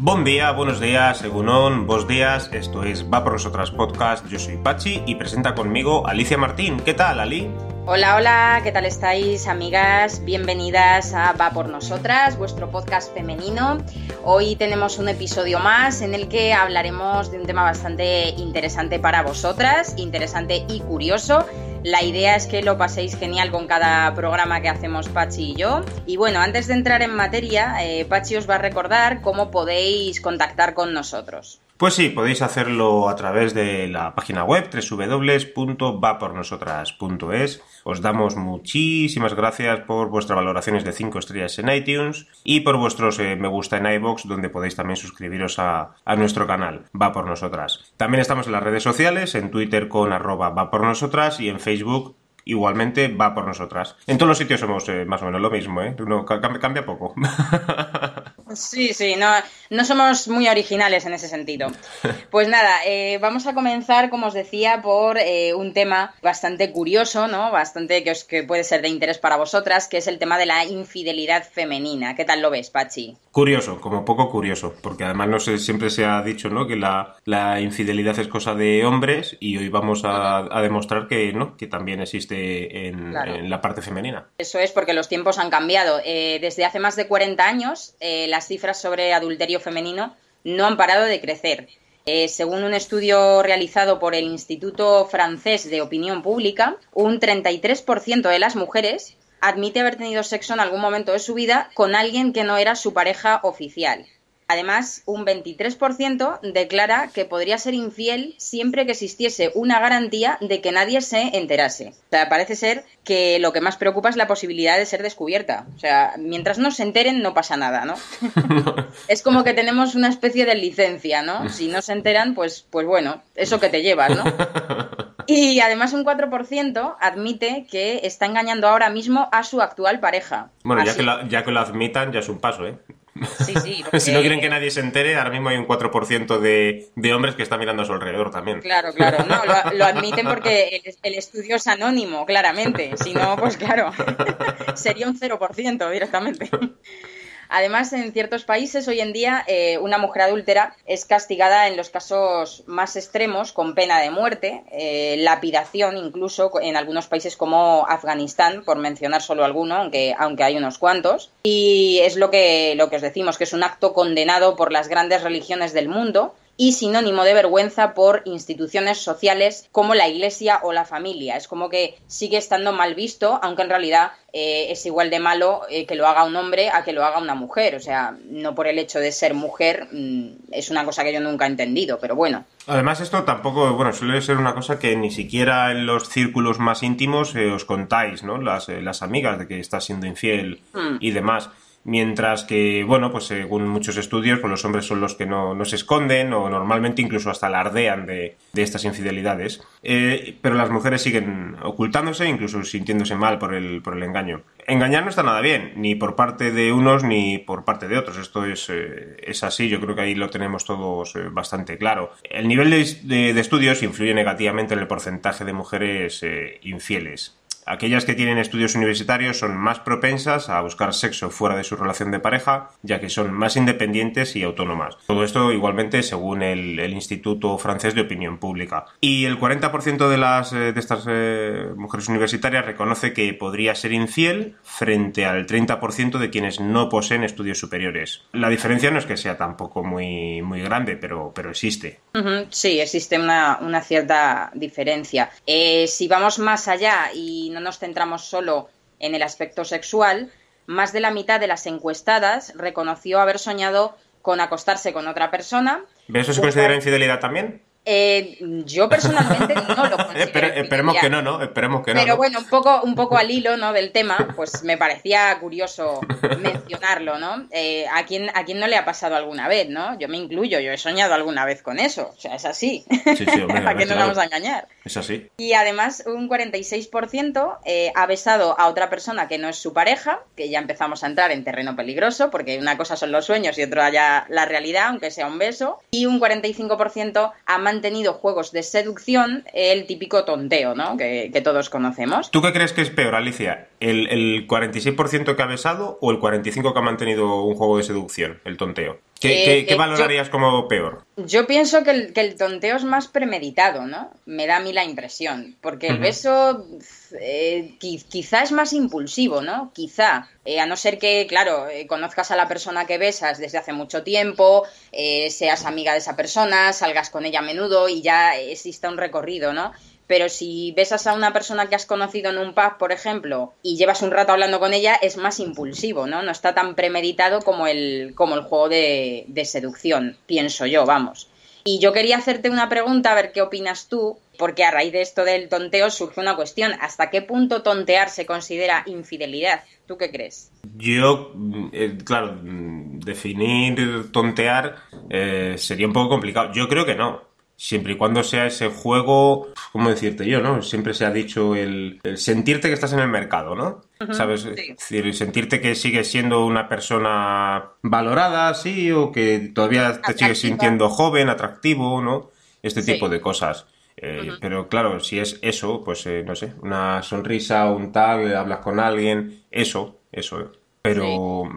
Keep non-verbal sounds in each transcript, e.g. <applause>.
Buen día, buenos días, según vos días, esto es Va por nosotras podcast, yo soy Pachi y presenta conmigo Alicia Martín. ¿Qué tal, Ali? Hola, hola, ¿qué tal estáis, amigas? Bienvenidas a Va por Nosotras, vuestro podcast femenino. Hoy tenemos un episodio más en el que hablaremos de un tema bastante interesante para vosotras, interesante y curioso. La idea es que lo paséis genial con cada programa que hacemos Pachi y yo. Y bueno, antes de entrar en materia, eh, Pachi os va a recordar cómo podéis contactar con nosotros. Pues sí, podéis hacerlo a través de la página web www.vapornosotras.es. Os damos muchísimas gracias por vuestras valoraciones de 5 estrellas en iTunes y por vuestros eh, me gusta en iBox, donde podéis también suscribiros a, nuestro canal, Va por Nosotras. También estamos en las redes sociales, en Twitter con arroba Va por Nosotras y en Facebook igualmente va por nosotras. En todos los sitios somos eh, más o menos lo mismo, ¿eh? cambia, poco. <laughs> Sí, sí, no, no somos muy originales en ese sentido. <laughs> Pues nada, eh, vamos a comenzar, como os decía, por eh, un tema bastante curioso, ¿no? Bastante que, os, que puede ser de interés para vosotras, que es el tema de la infidelidad femenina. ¿Qué tal lo ves, Pachi? Curioso, como poco curioso, porque además no sé, siempre se ha dicho, ¿no? Que la, la infidelidad es cosa de hombres y hoy vamos a, a demostrar que, ¿no? Que también existe en, la parte femenina. Eso es porque los tiempos han cambiado. Eh, desde hace más de 40 años, las cifras sobre adulterio femenino no han parado de crecer. Eh, según un estudio realizado por el Instituto Francés de Opinión Pública, un 33% de las mujeres admite haber tenido sexo en algún momento de su vida con alguien que no era su pareja oficial. Además, un 23% declara que podría ser infiel siempre que existiese una garantía de que nadie se enterase. O sea, parece ser que lo que más preocupa es la posibilidad de ser descubierta. O sea, mientras no se enteren no pasa nada, ¿no? <laughs> es como que tenemos una especie de licencia, ¿no? Si no se enteran, pues, pues bueno, eso que te llevas, ¿no? <laughs> Y además un 4% admite que está engañando ahora mismo a su actual pareja. Bueno, ya que, ya que lo admitan, ya es un paso, ¿eh? Sí, sí. <laughs> si no quieren que nadie se entere, ahora mismo hay un 4% de, de hombres que están mirando a su alrededor también. Claro, claro. No, lo, admiten porque el, estudio es anónimo, claramente. Si no, pues claro, <laughs> sería un 0% directamente. Además, en ciertos países hoy en día eh, una mujer adúltera es castigada en los casos más extremos con pena de muerte, eh, lapidación incluso en algunos países como Afganistán, por mencionar solo alguno, aunque, aunque hay unos cuantos. Y es lo que, lo que os decimos, que es un acto condenado por las grandes religiones del mundo y sinónimo de vergüenza por instituciones sociales como la iglesia o la familia. Es como que sigue estando mal visto, aunque en realidad eh, es igual de malo eh, que lo haga un hombre a que lo haga una mujer. O sea, no por el hecho de ser mujer, mm, es una cosa que yo nunca he entendido, pero bueno. Además, esto tampoco, bueno, suele ser una cosa que ni siquiera en los círculos más íntimos eh, os contáis, ¿no? Las, las amigas de que estás siendo infiel hmm. y demás. Mientras que, bueno, pues según muchos estudios, pues los hombres son los que no, no se esconden o normalmente incluso hasta alardean de, de estas infidelidades. Eh, pero las mujeres siguen ocultándose, incluso sintiéndose mal por el, por el engaño. Engañar no está nada bien, ni por parte de unos ni por parte de otros. Esto es, eh, es así, yo creo que ahí lo tenemos todos eh, bastante claro. El nivel de, de, estudios influye negativamente en el porcentaje de mujeres infieles. Aquellas que tienen estudios universitarios son más propensas a buscar sexo fuera de su relación de pareja, ya que son más independientes y autónomas. Todo esto igualmente según el, Instituto Francés de Opinión Pública. Y el 40% de, las, eh, de estas eh, mujeres universitarias reconoce que podría ser infiel frente al 30% de quienes no poseen estudios superiores. La diferencia no es que sea tampoco muy, muy grande, pero, pero existe. Sí, existe una, cierta diferencia. Eh, si vamos más allá y nos centramos solo en el aspecto sexual, más de la mitad de las encuestadas reconoció haber soñado con acostarse con otra persona. ¿Eso se considera infidelidad también? Eh, yo personalmente <laughs> no lo considero. esperemos que no, ¿no? Esperemos que no. Pero bueno, un poco, un poco al hilo ¿no? del tema, pues me parecía curioso <laughs> mencionarlo, ¿no? Eh, ¿a, quién, ¿A quién no le ha pasado alguna vez, no? Yo me incluyo, yo he soñado alguna vez con eso. O sea, es así. Sí, sí, hombre, ¿Para qué nos vamos a engañar? Es así. Y además, un 46% eh, ha besado a otra persona que no es su pareja, que ya empezamos a entrar en terreno peligroso, porque una cosa son los sueños y otra ya la realidad, aunque sea un beso. Y un 45% ha tenido juegos de seducción, el típico tonteo, ¿no? Que, todos conocemos. ¿Tú qué crees que es peor, Alicia? ¿El, ¿El 46% que ha besado o el 45% que ha mantenido un juego de seducción, el tonteo? ¿Qué, eh, valorarías como peor? Yo pienso que el, tonteo es más premeditado, ¿no? Me da a mí la impresión. Porque el beso eh, quizá es más impulsivo, ¿no? Quizá. a no ser que, claro, conozcas a la persona que besas desde hace mucho tiempo, seas amiga de esa persona, salgas con ella a menudo y ya exista un recorrido, ¿no? Pero si besas a una persona que has conocido en un pub, por ejemplo, y llevas un rato hablando con ella, es más impulsivo, ¿no? No está tan premeditado como el, como el juego de, seducción, pienso yo, vamos. Y yo quería hacerte una pregunta, a ver qué opinas tú, porque a raíz de esto del tonteo surge una cuestión. ¿Hasta qué punto tontear se considera infidelidad? ¿Tú qué crees? Yo, eh, claro, definir tontear eh, sería un poco complicado. Yo creo que no siempre y cuando sea ese juego, ¿cómo decirte yo, no? Siempre se ha dicho el, sentirte que estás en el mercado, ¿no? ¿Sabes? Es decir, sentirte que sigues siendo una persona valorada, sí, o que todavía te sigues sintiendo joven, atractivo, ¿no? Este tipo de cosas. Eh, pero claro, si es eso, pues eh, no sé, una sonrisa, un tal, hablas con alguien, eso, eso. Pero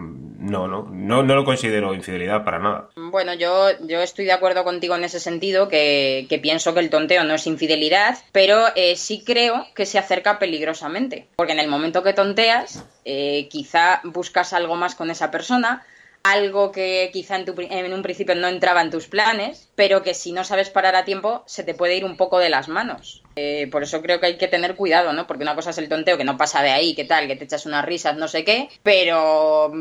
no, no, no, no lo considero infidelidad para nada. Bueno, yo, yo estoy de acuerdo contigo en ese sentido, que, pienso que el tonteo no es infidelidad, pero eh, sí creo que se acerca peligrosamente. Porque en el momento que tonteas, eh, quizá buscas algo más con esa persona, algo que quizá en, en, un principio no entraba en tus planes, pero que si no sabes parar a tiempo se te puede ir un poco de las manos. Eh, por eso creo que hay que tener cuidado, ¿no? Porque una cosa es el tonteo que no pasa de ahí, que tal, que te echas unas risas, no sé qué, pero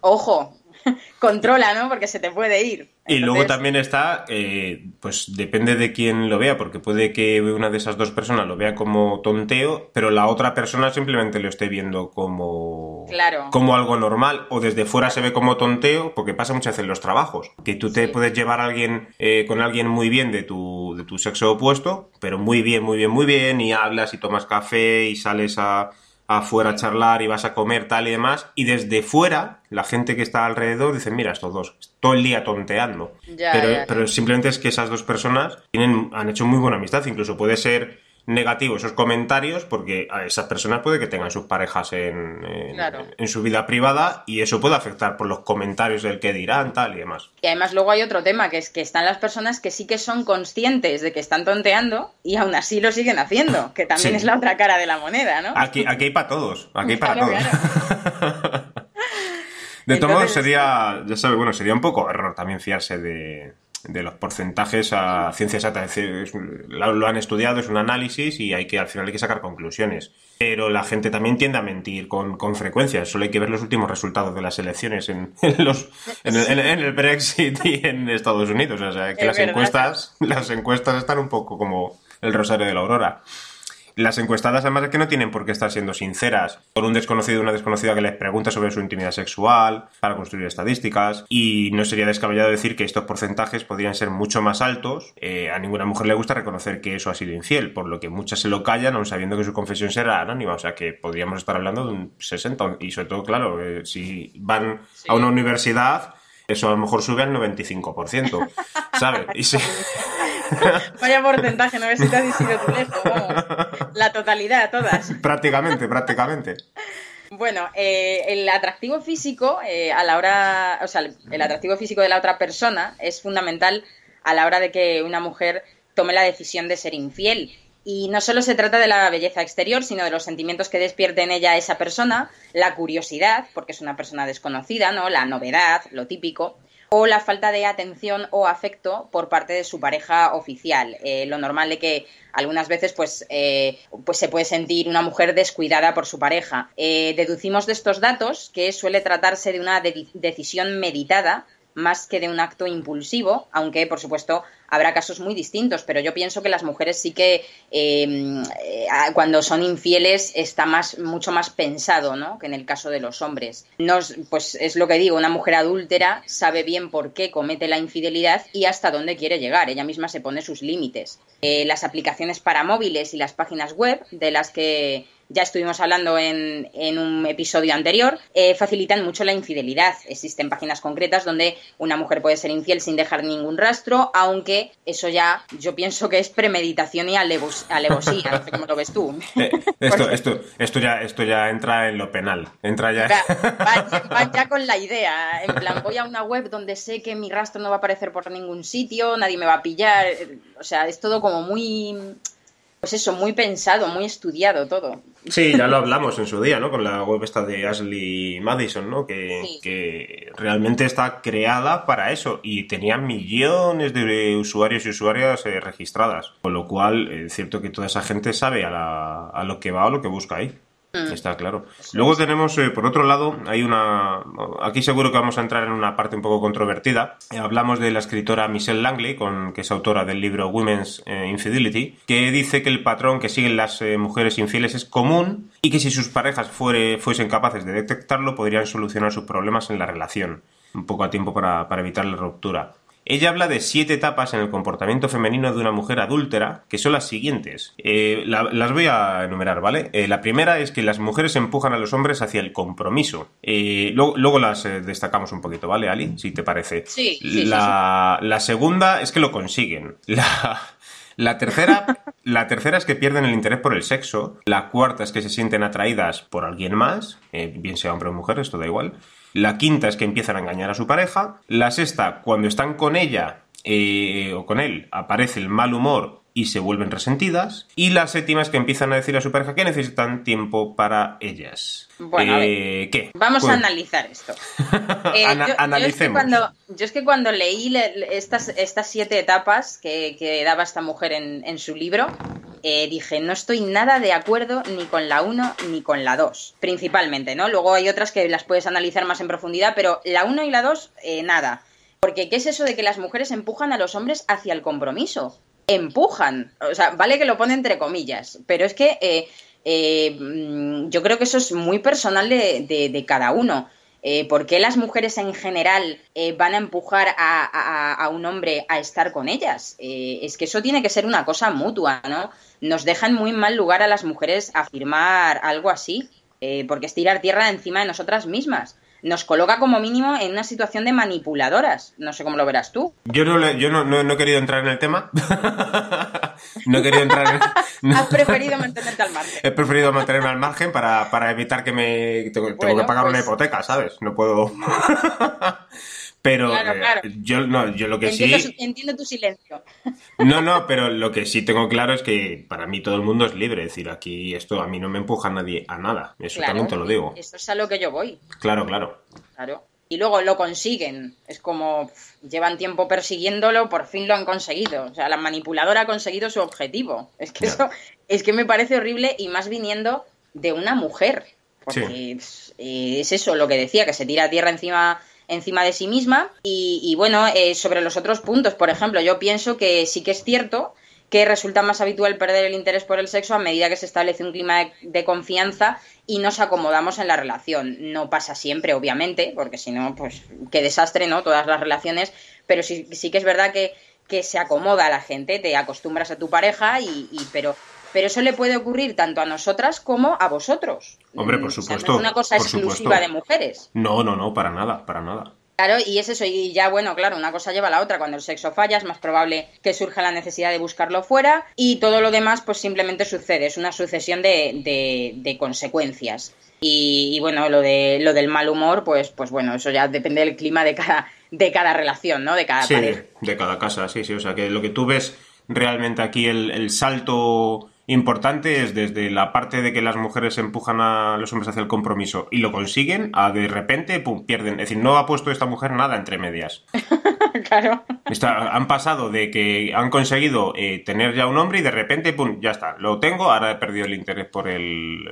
ojo, <laughs> controla, ¿no? Porque se te puede ir. Y luego también está, eh, pues depende de quién lo vea, porque puede que una de esas dos personas lo vea como tonteo, pero la otra persona simplemente lo esté viendo como, claro. como algo normal, o desde fuera se ve como tonteo, porque pasa muchas veces en los trabajos, que tú te puedes llevar a alguien eh, con alguien muy bien de tu, de tu sexo opuesto, pero muy bien, muy bien, muy bien, y hablas y tomas café y sales a afuera a charlar y vas a comer tal y demás, y desde fuera la gente que está alrededor dice, mira, estos dos, todo el día tonteando. pero, pero simplemente es que esas dos personas tienen, han hecho muy buena amistad, incluso puede ser negativo esos comentarios porque a esas personas puede que tengan sus parejas en, en, su vida privada y eso puede afectar por los comentarios del que dirán, tal y demás. Y además luego hay otro tema, que es que están las personas que sí que son conscientes de que están tonteando y aún así lo siguen haciendo, que también es la otra cara de la moneda, ¿no? Aquí, aquí hay para todos, aquí hay para todos. <laughs> de todo modo sería, ya sabes, bueno, sería un poco error también fiarse de de los porcentajes a ciencia exacta. Es decir, lo, han estudiado, es un análisis y hay que al final hay que sacar conclusiones. Pero la gente también tiende a mentir con, con frecuencia. Solo hay que ver los últimos resultados de las elecciones en, <laughs> los, en, el, Brexit y en Estados Unidos. O sea, que las encuestas, las encuestas están un poco como el rosario de la aurora. Las encuestadas además es que no tienen por qué estar siendo sinceras por un desconocido o una desconocida que les pregunta sobre su intimidad sexual para construir estadísticas y no sería descabellado decir que estos porcentajes podrían ser mucho más altos. Eh, a ninguna mujer le gusta reconocer que eso ha sido infiel, por lo que muchas se lo callan aun sabiendo que su confesión será anónima, o sea que podríamos estar hablando de un 60 y sobre todo, claro, eh, si van a una universidad eso a lo mejor sube al 95%, ¿sabes? Y <laughs> Vaya porcentaje, no ves si te has sido tu lejos, vamos. La totalidad, todas. Prácticamente, prácticamente. Bueno, eh, el atractivo físico eh, a la hora, o sea, el atractivo físico de la otra persona es fundamental a la hora de que una mujer tome la decisión de ser infiel. Y no solo se trata de la belleza exterior, sino de los sentimientos que despierte en ella esa persona, la curiosidad, porque es una persona desconocida, ¿no? La novedad, lo típico, o la falta de atención o afecto por parte de su pareja oficial. Eh, lo normal es que algunas veces pues, eh, pues se puede sentir una mujer descuidada por su pareja. Eh, deducimos de estos datos que suele tratarse de una decisión meditada más que de un acto impulsivo, aunque por supuesto habrá casos muy distintos, pero yo pienso que las mujeres sí que em, eh, cuando son infieles está más, mucho más pensado, ¿no? Que en el caso de los hombres. pues es lo que digo, una mujer adúltera sabe bien por qué comete la infidelidad y hasta dónde quiere llegar. Ella misma se pone sus límites. Eh, las aplicaciones para móviles y las páginas web de las que ya estuvimos hablando en, un episodio anterior, eh, facilitan mucho la infidelidad. Existen páginas concretas donde una mujer puede ser infiel sin dejar ningún rastro, aunque que eso ya yo pienso que es premeditación y alevosía, no sé cómo lo ves tú. <laughs> Eh, esto, esto, esto, ya, esto ya entra en lo penal, entra ya... <laughs> Va, ya con la idea, en plan, voy a una web donde sé que mi rastro no va a aparecer por ningún sitio, nadie me va a pillar, o sea, es todo como muy pues eso, muy pensado, muy estudiado todo. Sí, ya lo hablamos en su día, ¿no? Con la web esta de Ashley Madison, ¿no? Que, realmente está creada para eso y tenía millones de usuarios y usuarias eh, registradas. Con lo cual, es cierto que toda esa gente sabe a, a lo que va o lo que busca ahí. Mm. Está claro. Luego tenemos, eh, por otro lado, hay una. Aquí seguro que vamos a entrar en una parte un poco controvertida. Eh, hablamos de la escritora Michelle Langley, con, que es autora del libro Women's eh, Infidelity, que dice que el patrón que siguen las mujeres infieles es común y que si sus parejas fuesen capaces de detectarlo, podrían solucionar sus problemas en la relación. Un poco a tiempo para evitar la ruptura. Ella habla de siete etapas en el comportamiento femenino de una mujer adúltera, que son las siguientes. Eh, las voy a enumerar, ¿vale? Eh, la primera es que las mujeres empujan a los hombres hacia el compromiso. Eh, luego, las destacamos un poquito, ¿vale, Ali? Si te parece. Sí. la, la segunda es que lo consiguen. La, la tercera, la tercera es que pierden el interés por el sexo. La cuarta es que se sienten atraídas por alguien más, bien sea hombre o mujer, esto da igual. La quinta es que empiezan a engañar a su pareja. La sexta, cuando están con ella eh, o con él, aparece el mal humor y se vuelven resentidas. Y la séptima es que empiezan a decir a su pareja que necesitan tiempo para ellas. Bueno, eh, ¿qué? Vamos a analizar esto. <laughs> Eh, analicemos. Yo es, que cuando, leí estas, estas siete etapas que, daba esta mujer en, su libro, eh, dije, no estoy nada de acuerdo ni con la 1 ni con la 2, principalmente, ¿no? Luego hay otras que las puedes analizar más en profundidad, pero la 1 y la 2, nada. Porque, ¿qué es eso de que las mujeres empujan a los hombres hacia el compromiso? empujan. O sea, vale que lo pone entre comillas, pero es que eh, eh, mm, yo creo que eso es muy personal de, cada uno. Eh, ¿Por qué las mujeres en general van a empujar a, un hombre a estar con ellas? es que eso tiene que ser una cosa mutua, ¿no? Nos dejan muy mal lugar a las mujeres afirmar algo así, porque es tirar tierra encima de nosotras mismas nos coloca como mínimo en una situación de manipuladoras. No sé cómo lo verás tú. Yo no, yo no, he querido entrar en el tema. <laughs> no he querido entrar en... <laughs> Has preferido mantenerte al margen. He preferido mantenerme al margen para, evitar que me... Tengo, que pagar una pues hipoteca, ¿sabes? No puedo... <laughs> Pero eh, yo no, yo lo que entiendo, sí. Entiendo tu silencio. <laughs> No, no, pero lo que sí tengo claro es que para mí todo el mundo es libre. Es decir, aquí esto a mí no me empuja nadie a nada. Eso también te lo digo. Eso es a lo que yo voy. Claro, claro. Claro. Y luego lo consiguen. Es como llevan tiempo persiguiéndolo, por fin lo han conseguido. O sea, la manipuladora ha conseguido su objetivo. Es que eso es que me parece horrible y más viniendo de una mujer. Porque es eso lo que decía, que se tira tierra encima encima de sí misma. Y, bueno, eh, sobre los otros puntos, por ejemplo, yo pienso que sí que es cierto que resulta más habitual perder el interés por el sexo a medida que se establece un clima de, confianza y nos acomodamos en la relación. No pasa siempre, obviamente, porque si no, pues qué desastre, ¿no? Todas las relaciones, pero sí, sí que es verdad que, que se acomoda a la gente, te acostumbras a tu pareja y, y pero pero eso le puede ocurrir tanto a nosotras como a vosotros. Hombre, por supuesto. no es una cosa exclusiva de mujeres. No, no, no, para nada, para nada. Claro, y es eso, y ya bueno, claro, una cosa lleva a la otra. Cuando el sexo falla es más probable que surja la necesidad de buscarlo fuera y todo lo demás pues simplemente sucede, es una sucesión de, de, consecuencias. Y, bueno, lo, de, lo del mal humor, pues, pues bueno, eso ya depende del clima de cada, de cada relación, ¿no? De cada sí, de cada casa, sí, sí. O sea, que lo que tú ves realmente aquí, el, el salto importante es desde la parte de que las mujeres empujan a los hombres hacia el compromiso y lo consiguen, a de repente, pum, pierden. Es decir, no ha puesto esta mujer nada entre medias. <laughs> claro. han pasado de que han conseguido eh, tener ya un hombre y de repente, pum, ya está, lo tengo, ahora he perdido el interés por el,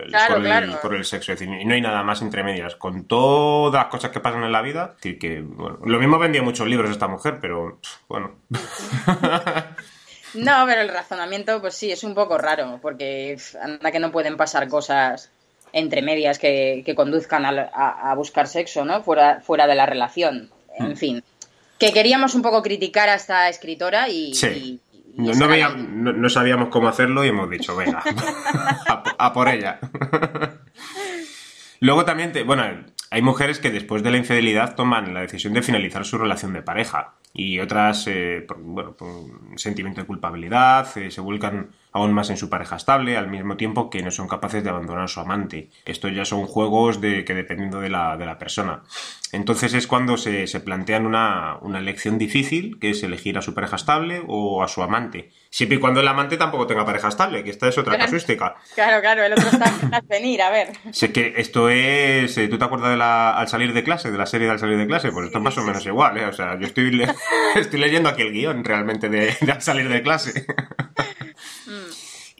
por, el sexo. Es decir, no hay nada más entre medias. Con todas las cosas que pasan en la vida, decir que, bueno, lo mismo vendía muchos libros esta mujer, pero, bueno. <laughs> No, pero el razonamiento, pues sí, es un poco raro, porque anda que no pueden pasar cosas entre medias que, conduzcan a, buscar sexo, ¿no? Fuera, fuera de la relación. En mm. fin. Que queríamos un poco criticar a esta escritora y. Sí. no, no, sabíamos cómo hacerlo y hemos dicho, venga, <laughs> a, por ella. <laughs> Luego también, te, bueno, hay mujeres que después de la infidelidad toman la decisión de finalizar su relación de pareja. y otras, eh, por, bueno, por un sentimiento de culpabilidad, eh, se vuelcan aún más en su pareja estable, al mismo tiempo que no son capaces de abandonar a su amante. Estos ya son juegos de que dependiendo de la, de la persona. Entonces es cuando se, se plantean una, una, elección difícil, que es elegir a su pareja estable o a su amante. Siempre y cuando el amante tampoco tenga pareja estable, que esta es otra claro, <laughs> casuística. Claro, claro, el otro está a venir, a ver. Sé que esto es, ¿tú te acuerdas de la al salir de clase, de la serie de al salir de clase? Pues esto es más o menos igual, ¿eh? O sea, yo estoy, le <laughs> estoy leyendo aquí el guion realmente de, de al salir de clase. <laughs>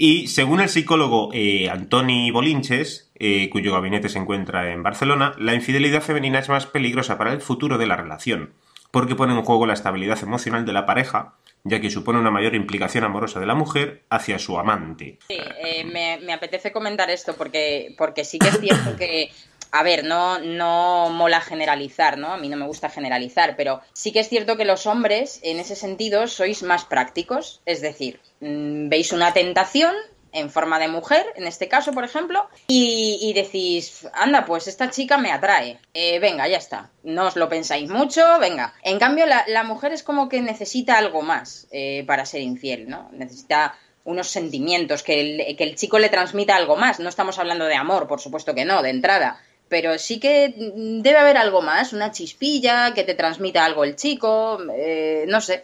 Y según el psicólogo eh, Antoni Bolinches, eh, cuyo gabinete se encuentra en Barcelona, la infidelidad femenina es más peligrosa para el futuro de la relación, porque pone en juego la estabilidad emocional de la pareja, ya que supone una mayor implicación amorosa de la mujer hacia su amante. Sí, eh, me, me, apetece comentar esto porque, porque sí que es cierto que a ver, no, no mola generalizar, ¿no? A mí no me gusta generalizar, pero sí que es cierto que los hombres, en ese sentido, sois más prácticos. Es decir, mm, veis una tentación en forma de mujer, en este caso, por ejemplo, y, decís, anda, pues esta chica me atrae. Eh, venga, ya está. No os lo pensáis mucho, venga. En cambio, la, la mujer es como que necesita algo más eh, para ser infiel, ¿no? Necesita unos sentimientos, que el, que el chico le transmita algo más. No estamos hablando de amor, por supuesto que no, de entrada pero sí que debe haber algo más, una chispilla que te transmita algo el chico, eh, no sé,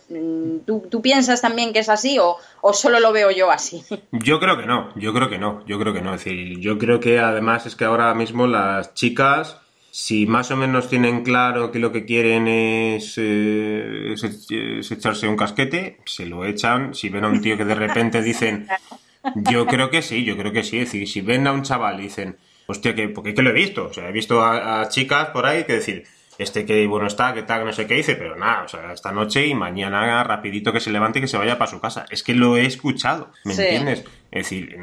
¿tú, ¿tú, piensas también que es así o, o, solo lo veo yo así? <laughs> Yo creo que no, yo creo que no, yo creo que no, es decir, yo creo que además es que ahora mismo las chicas, si más o menos tienen claro que lo que quieren es, eh, es, es echarse un casquete, se lo echan, si ven a un tío que de repente dicen, <laughs> yo creo que sí, yo creo que sí, es decir, si ven a un chaval y dicen, hostia, que, porque que lo he visto, o sea, he visto a, a, chicas por ahí que decir, este que bueno está, que tal, no sé qué dice, pero nada, o sea, esta noche y mañana rapidito que se levante y que se vaya para su casa. Es que lo he escuchado, ¿me sí. entiendes? Es decir,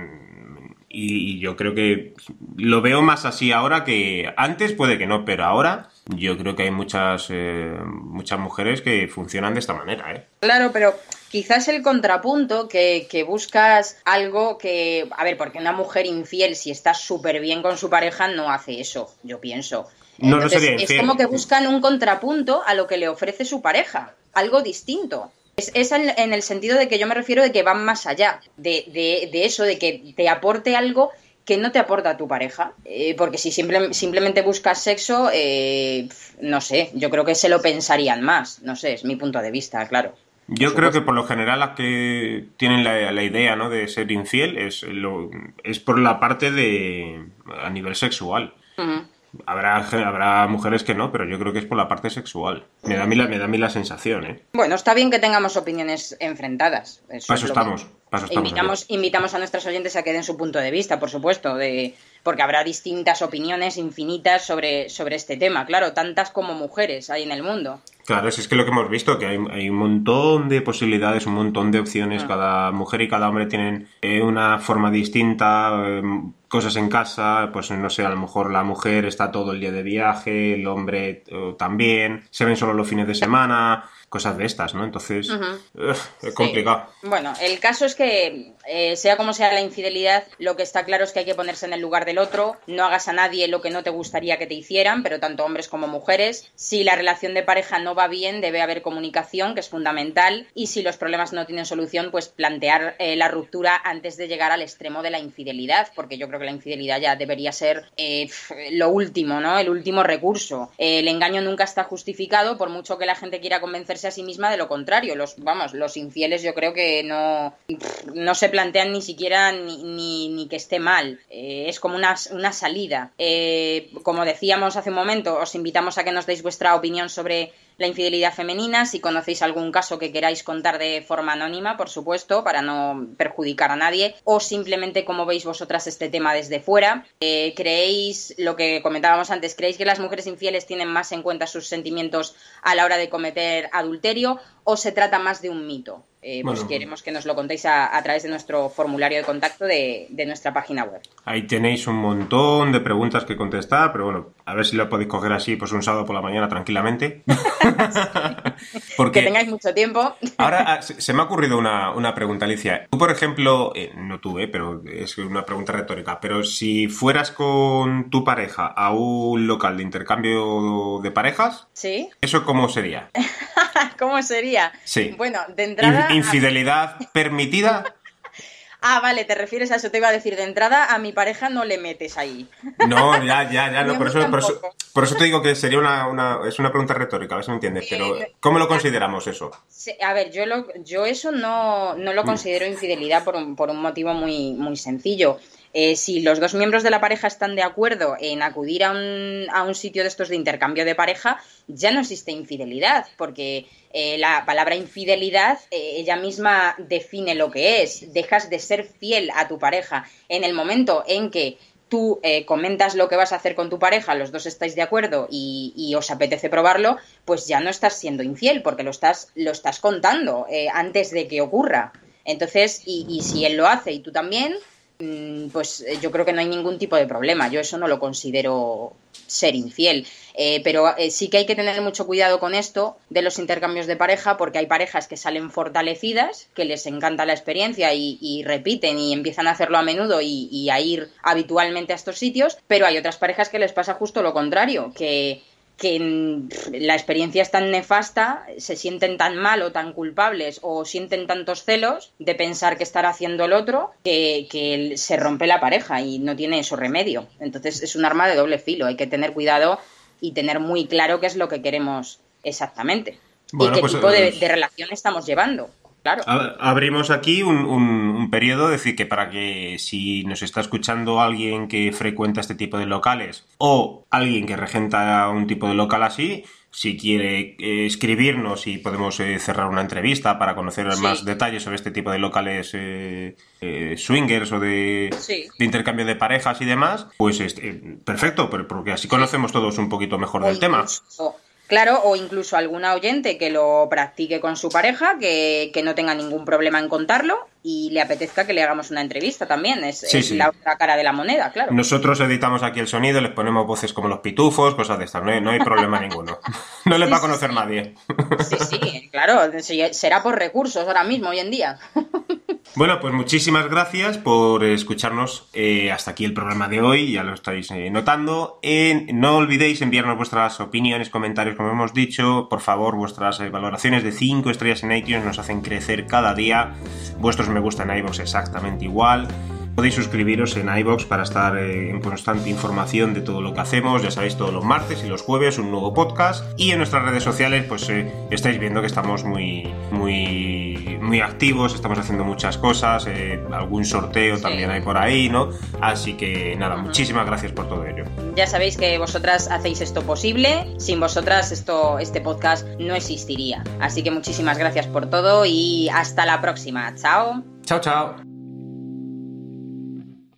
y, y, yo creo que lo veo más así ahora que antes puede que no, pero ahora yo creo que hay muchas, eh, muchas mujeres que funcionan de esta manera, ¿eh? Claro, pero quizás el contrapunto que, que, buscas algo que, a ver, porque una mujer infiel, si está súper bien con su pareja, no hace eso, yo pienso. No, Entonces, no sería es como que buscan un contrapunto a lo que le ofrece su pareja, algo distinto. Es, es en, en, el sentido de que yo me refiero de que van más allá de, de, de eso, de que te aporte algo que no te aporta tu pareja. Eh, porque si simple, simplemente buscas sexo, eh, no sé, yo creo que se lo pensarían más. No sé, es mi punto de vista, claro. Yo creo que por lo general las que tienen la, la idea ¿no? de ser infiel es, lo, es por la parte de a nivel sexual. Uh -huh. Habrá, habrá mujeres que no, pero yo creo que es por la parte sexual. Me da a mí la, me da a mí la sensación, ¿eh? Bueno, está bien que tengamos opiniones enfrentadas. Eso Paso estamos. Paso estamos invitamos, invitamos a nuestros oyentes a que den su punto de vista, por supuesto, de, porque habrá distintas opiniones infinitas sobre, sobre este tema. Claro, tantas como mujeres hay en el mundo. Claro, es, es que lo que hemos visto, que hay, hay, un montón de posibilidades, un montón de opciones. Ah. Cada mujer y cada hombre tienen eh, una forma distinta, eh, cosas en casa, pues no sé, a lo mejor la mujer está todo el día de viaje, el hombre eh, también, se ven solo los fines de semana, cosas de estas, ¿no? Entonces, uh -huh. es complicado. Bueno, el caso es que, eh, sea como sea la infidelidad, lo que está claro es que hay que ponerse en el lugar del otro, no hagas a nadie lo que no te gustaría que te hicieran, pero tanto hombres como mujeres. Si la relación de pareja no va bien, debe haber comunicación, que es fundamental, y si los problemas no tienen solución, pues plantear eh, la ruptura antes de llegar al extremo de la infidelidad, porque yo creo que la infidelidad ya debería ser eh, lo último, ¿no? El último recurso. el engaño nunca está justificado, por mucho que la gente quiera convencerse a sí misma de lo contrario. Los, vamos, los infieles yo creo que no, no se plantean ni siquiera ni, ni, que esté mal. Eh, es como una, una salida. Eh, como decíamos hace un momento, os invitamos a que nos deis vuestra opinión sobre la infidelidad femenina, si conocéis algún caso que queráis contar de forma anónima, por supuesto, para no perjudicar a nadie, o simplemente cómo veis vosotras este tema desde fuera. Eh, ¿Creéis, lo que comentábamos antes, creéis que las mujeres infieles tienen más en cuenta sus sentimientos a la hora de cometer adulterio o se trata más de un mito? Eh, pues queremos que nos lo contéis a, través de nuestro formulario de contacto de, nuestra página web. Ahí tenéis un montón de preguntas que contestar, pero bueno, a ver si lo podéis coger así, pues un sábado por la mañana tranquilamente. <laughs> Porque que tengáis mucho tiempo. ahora ah, se me ha ocurrido una, pregunta, Alicia. Tú, por ejemplo, eh, no tú, eh, pero es una pregunta retórica, pero si fueras con tu pareja a un local de intercambio de parejas, ¿Sí? ¿eso cómo sería? <laughs> ¿Cómo sería? Sí. Bueno, de entrada infidelidad permitida. Ah, vale, te refieres a eso. Te iba a decir, de entrada a mi pareja no le metes ahí. No, ya, ya, ya, no. <laughs> Por eso, por eso, te digo que sería una, es una pregunta retórica, a ver si me entiendes. Pero, ¿cómo lo consideramos eso? A ver, yo, lo, yo eso no, no lo mm. considero infidelidad por un, por un motivo muy, muy sencillo. Eh, si los dos miembros de la pareja están de acuerdo en acudir a un, a un sitio de estos de intercambio de pareja, ya no existe infidelidad, porque eh, la palabra infidelidad eh, ella misma define lo que es. Dejas de ser fiel a tu pareja. En el momento en que tú comentas lo que vas a hacer con tu pareja, los dos estáis de acuerdo y, os apetece probarlo, pues ya no estás siendo infiel, porque lo estás, lo estás contando antes de que ocurra. Entonces, y, y si él lo hace y tú también, pues eh, yo creo que no hay ningún tipo de problema. Yo eso no lo considero ser infiel. Eh, pero eh, sí que hay que tener mucho cuidado con esto de los intercambios de pareja, porque hay parejas que salen fortalecidas, que les encanta la experiencia y, repiten y empiezan a hacerlo a menudo y, y, a ir habitualmente a estos sitios, pero hay otras parejas que les pasa justo lo contrario, que que la experiencia es tan nefasta, se sienten tan mal o tan culpables o sienten tantos celos de pensar que estará haciendo el otro que, se rompe la pareja y no tiene eso remedio. Entonces es un arma de doble filo, hay que tener cuidado y tener muy claro qué es lo que queremos exactamente y qué pues, tipo de, eh, de relación estamos llevando. Claro. Abrimos aquí un, un, periodo, es decir, que para que si nos está escuchando alguien que frecuenta este tipo de locales o alguien que regenta un tipo de local así, si quiere eh, escribirnos y podemos eh, cerrar una entrevista para conocer más detalles sobre este tipo de locales eh, swingers o de, intercambio de parejas y demás, pues perfecto, porque así conocemos todos un poquito mejor del tema. Claro, o incluso alguna oyente que lo practique con su pareja, que, no tenga ningún problema en contarlo y le apetezca que le hagamos una entrevista también. Es, la otra cara de la moneda, claro. Nosotros editamos aquí el sonido, les ponemos voces como los pitufos, cosas de estas. No hay, problema <laughs> ninguno. <laughs> No les va a conocer nadie. Sí, sí, claro. Será por recursos ahora mismo, hoy en día. <laughs> Bueno, pues muchísimas gracias por escucharnos eh, hasta aquí el programa de hoy, ya lo estáis eh, notando. no olvidéis enviarnos vuestras opiniones, comentarios, como hemos dicho. Por favor, vuestras eh, valoraciones de 5 estrellas en iTunes nos hacen crecer cada día. Vuestros me gustan en iVoox exactamente igual. Podéis suscribiros en iBox para estar eh, en constante información de todo lo que hacemos. Ya sabéis, todos los martes y los jueves un nuevo podcast. Y en nuestras redes sociales, pues eh, estáis viendo que estamos muy, muy, muy activos, estamos haciendo muchas cosas. Eh, algún sorteo también hay por ahí, ¿no? Así que nada, muchísimas gracias por todo ello. Ya sabéis que vosotras hacéis esto posible. Sin vosotras, esto, este podcast no existiría. Así que muchísimas gracias por todo y hasta la próxima. Chao. Chao, chao.